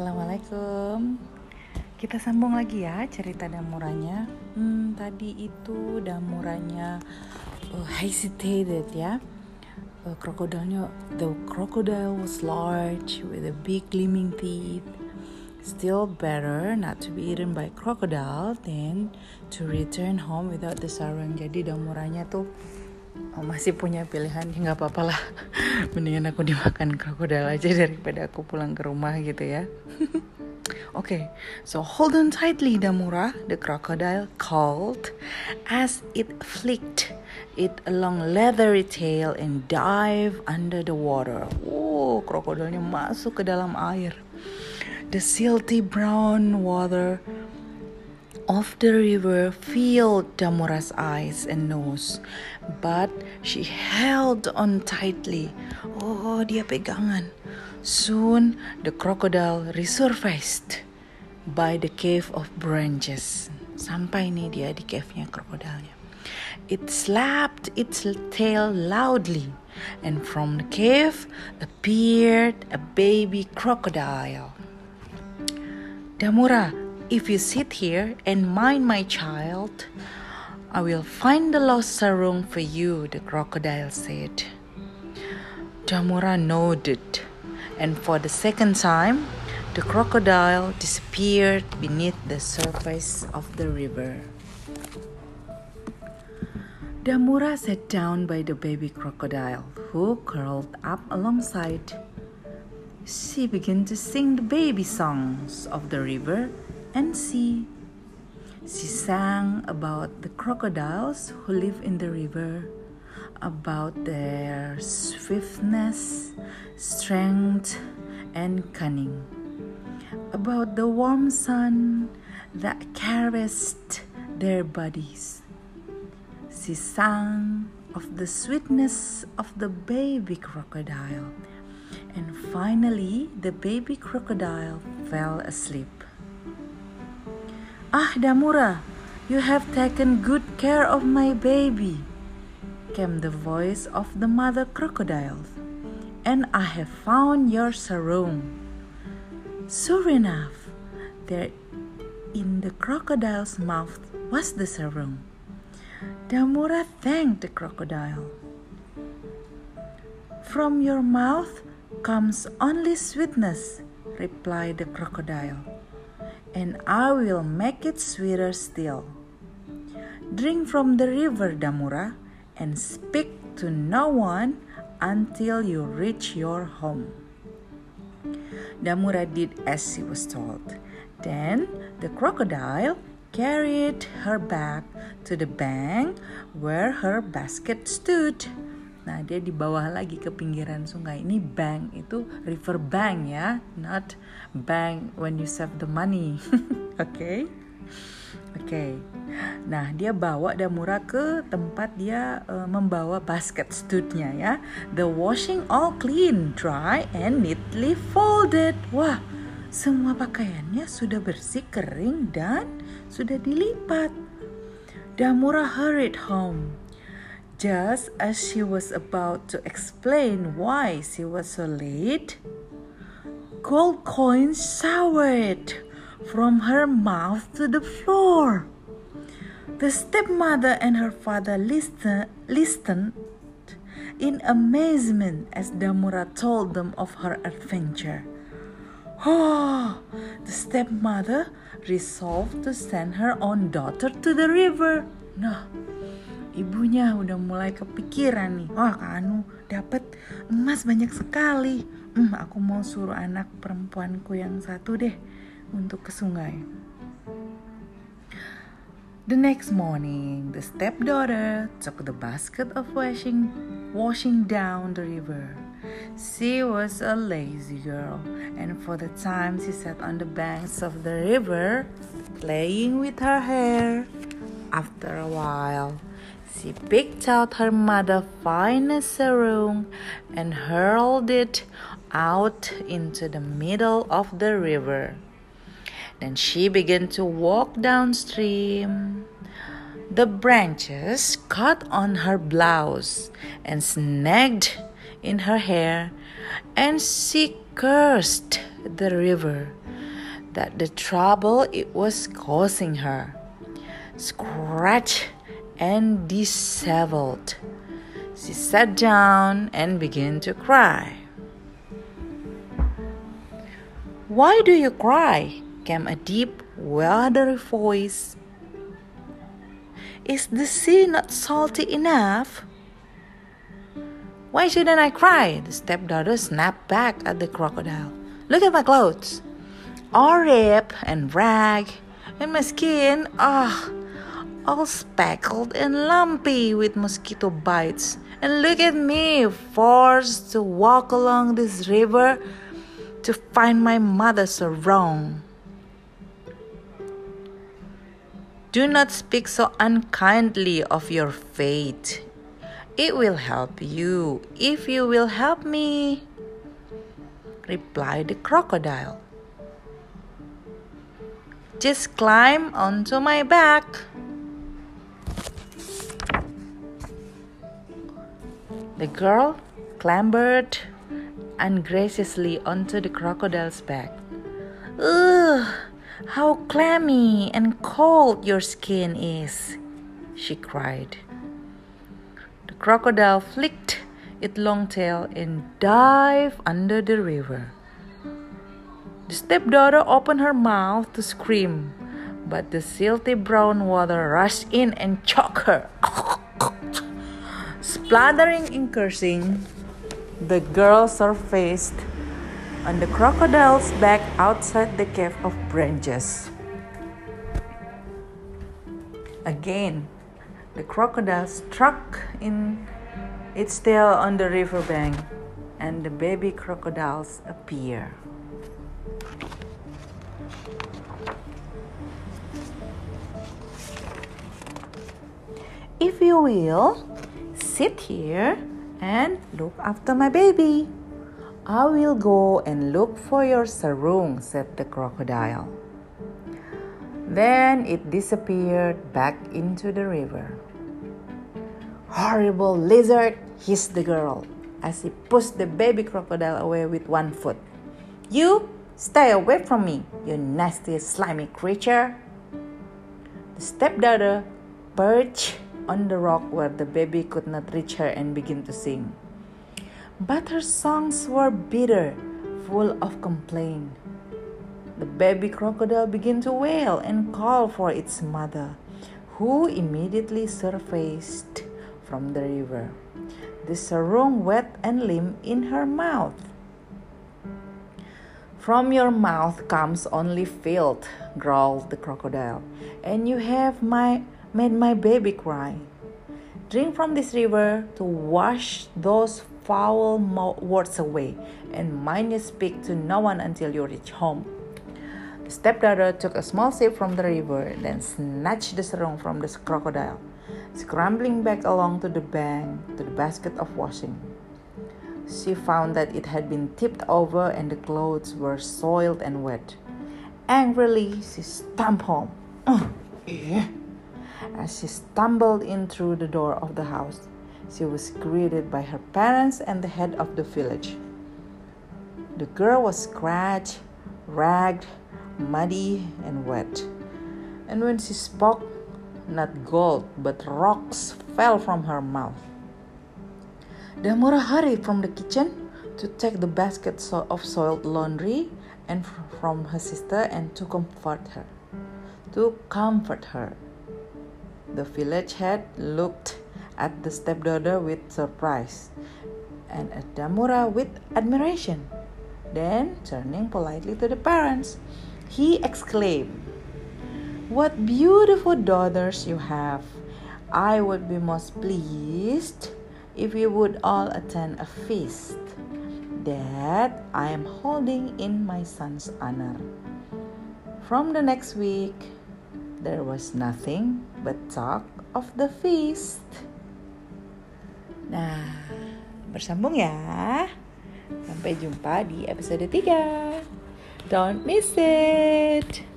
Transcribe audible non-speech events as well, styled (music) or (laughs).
Assalamualaikum. Kita sambung lagi ya cerita damuranya. Hmm, tadi itu damuranya uh, hesitated ya. Uh, krokodilnya, the crocodile was large with a big gleaming teeth. Still better not to be eaten by crocodile than to return home without the sarung. Jadi damuranya tuh oh, masih punya pilihan ya nggak apa-apa lah (laughs) mendingan aku dimakan krokodil aja daripada aku pulang ke rumah gitu ya (laughs) Okay, so hold on tightly, Damura, the crocodile called as it flicked it along leathery tail and dive under the water. Oh, krokodilnya masuk ke dalam air. The silty brown water of the river filled Damura's eyes and nose, but she held on tightly. Oh, dia pegangan. Soon the crocodile resurfaced by the cave of branches. Sampai nih dia di cave-nya krokodilnya. It slapped its tail loudly, and from the cave appeared a baby crocodile. Damura, if you sit here and mind my child, I will find the lost sarung for you, the crocodile said. Damura nodded, and for the second time, the crocodile disappeared beneath the surface of the river. Damura sat down by the baby crocodile, who curled up alongside. She began to sing the baby songs of the river and sea. She sang about the crocodiles who live in the river, about their swiftness, strength, and cunning, about the warm sun that caressed their bodies. She sang of the sweetness of the baby crocodile, and finally, the baby crocodile fell asleep. Ah, Damura, you have taken good care of my baby, came the voice of the mother crocodile, and I have found your sarong. Sure enough, there in the crocodile's mouth was the sarong. Damura thanked the crocodile. From your mouth comes only sweetness, replied the crocodile and I will make it sweeter still. Drink from the river, Damura, and speak to no one until you reach your home. Damura did as she was told. Then the crocodile carried her back to the bank where her basket stood. Nah, dia di bawah lagi ke pinggiran sungai. Ini bank itu river bank ya, not bank when you save the money. (laughs) Oke. okay? Oke. Okay. Nah, dia bawa Damura ke tempat dia uh, membawa basket studnya ya. The washing all clean, dry and neatly folded. Wah, semua pakaiannya sudah bersih, kering dan sudah dilipat. Damura hurried home. Just as she was about to explain why she was so late, gold coins showered from her mouth to the floor. The stepmother and her father listen, listened in amazement as Damura told them of her adventure. Oh, the stepmother resolved to send her own daughter to the river. Nah, ibunya udah mulai kepikiran nih wah Kak Anu dapat emas banyak sekali hmm, aku mau suruh anak perempuanku yang satu deh untuk ke sungai The next morning, the stepdaughter took the basket of washing, washing down the river. She was a lazy girl, and for the time she sat on the banks of the river, playing with her hair. After a while, she picked out her mother's finest sarong and hurled it out into the middle of the river. Then she began to walk downstream. The branches caught on her blouse and snagged in her hair, and she cursed the river that the trouble it was causing her. Scratched and disheveled. She sat down and began to cry. Why do you cry? came a deep, watery voice. Is the sea not salty enough? Why shouldn't I cry? The stepdaughter snapped back at the crocodile. Look at my clothes. All ripped and ragged, and my skin, ah, oh, all speckled and lumpy with mosquito bites. And look at me, forced to walk along this river to find my mother so wrong. Do not speak so unkindly of your fate. It will help you if you will help me, replied the crocodile. Just climb onto my back. The girl clambered ungraciously onto the crocodile's back. Ugh, how clammy and cold your skin is, she cried The crocodile flicked its long tail and dived under the river. The stepdaughter opened her mouth to scream, but the silty brown water rushed in and choked her. Spluttering and cursing, the girl surfaced on the crocodile's back outside the cave of branches. Again, the crocodile struck in its tail on the riverbank, and the baby crocodiles appear. If you will, sit here and look after my baby. I will go and look for your sarung, said the crocodile. Then it disappeared back into the river. Horrible lizard, hissed the girl as he pushed the baby crocodile away with one foot. You stay away from me, you nasty, slimy creature. The stepdaughter perched on the rock where the baby could not reach her and begin to sing. But her songs were bitter, full of complaint. The baby crocodile began to wail and call for its mother, who immediately surfaced from the river, the sarong wet and limp in her mouth. From your mouth comes only filth, growled the crocodile, and you have my, made my baby cry. Drink from this river to wash those foul words away, and mind you speak to no one until you reach home. The stepdaughter took a small sip from the river, then snatched the sarong from the crocodile, scrambling back along to the bank to the basket of washing. She found that it had been tipped over and the clothes were soiled and wet. Angrily, she stamped home. Eh? As she stumbled in through the door of the house, she was greeted by her parents and the head of the village. The girl was scratched, ragged, muddy and wet. And when she spoke, not gold but rocks fell from her mouth. Damura hurried from the kitchen to take the basket of soiled laundry and from her sister and to comfort her. To comfort her. The village head looked at the stepdaughter with surprise and at Damura with admiration. Then, turning politely to the parents, he exclaimed, What beautiful daughters you have! I would be most pleased if you would all attend a feast that I am holding in my son's honor. From the next week, there was nothing but talk of the feast. Nah, bersambung ya. Sampai jumpa di episode 3. Don't miss it.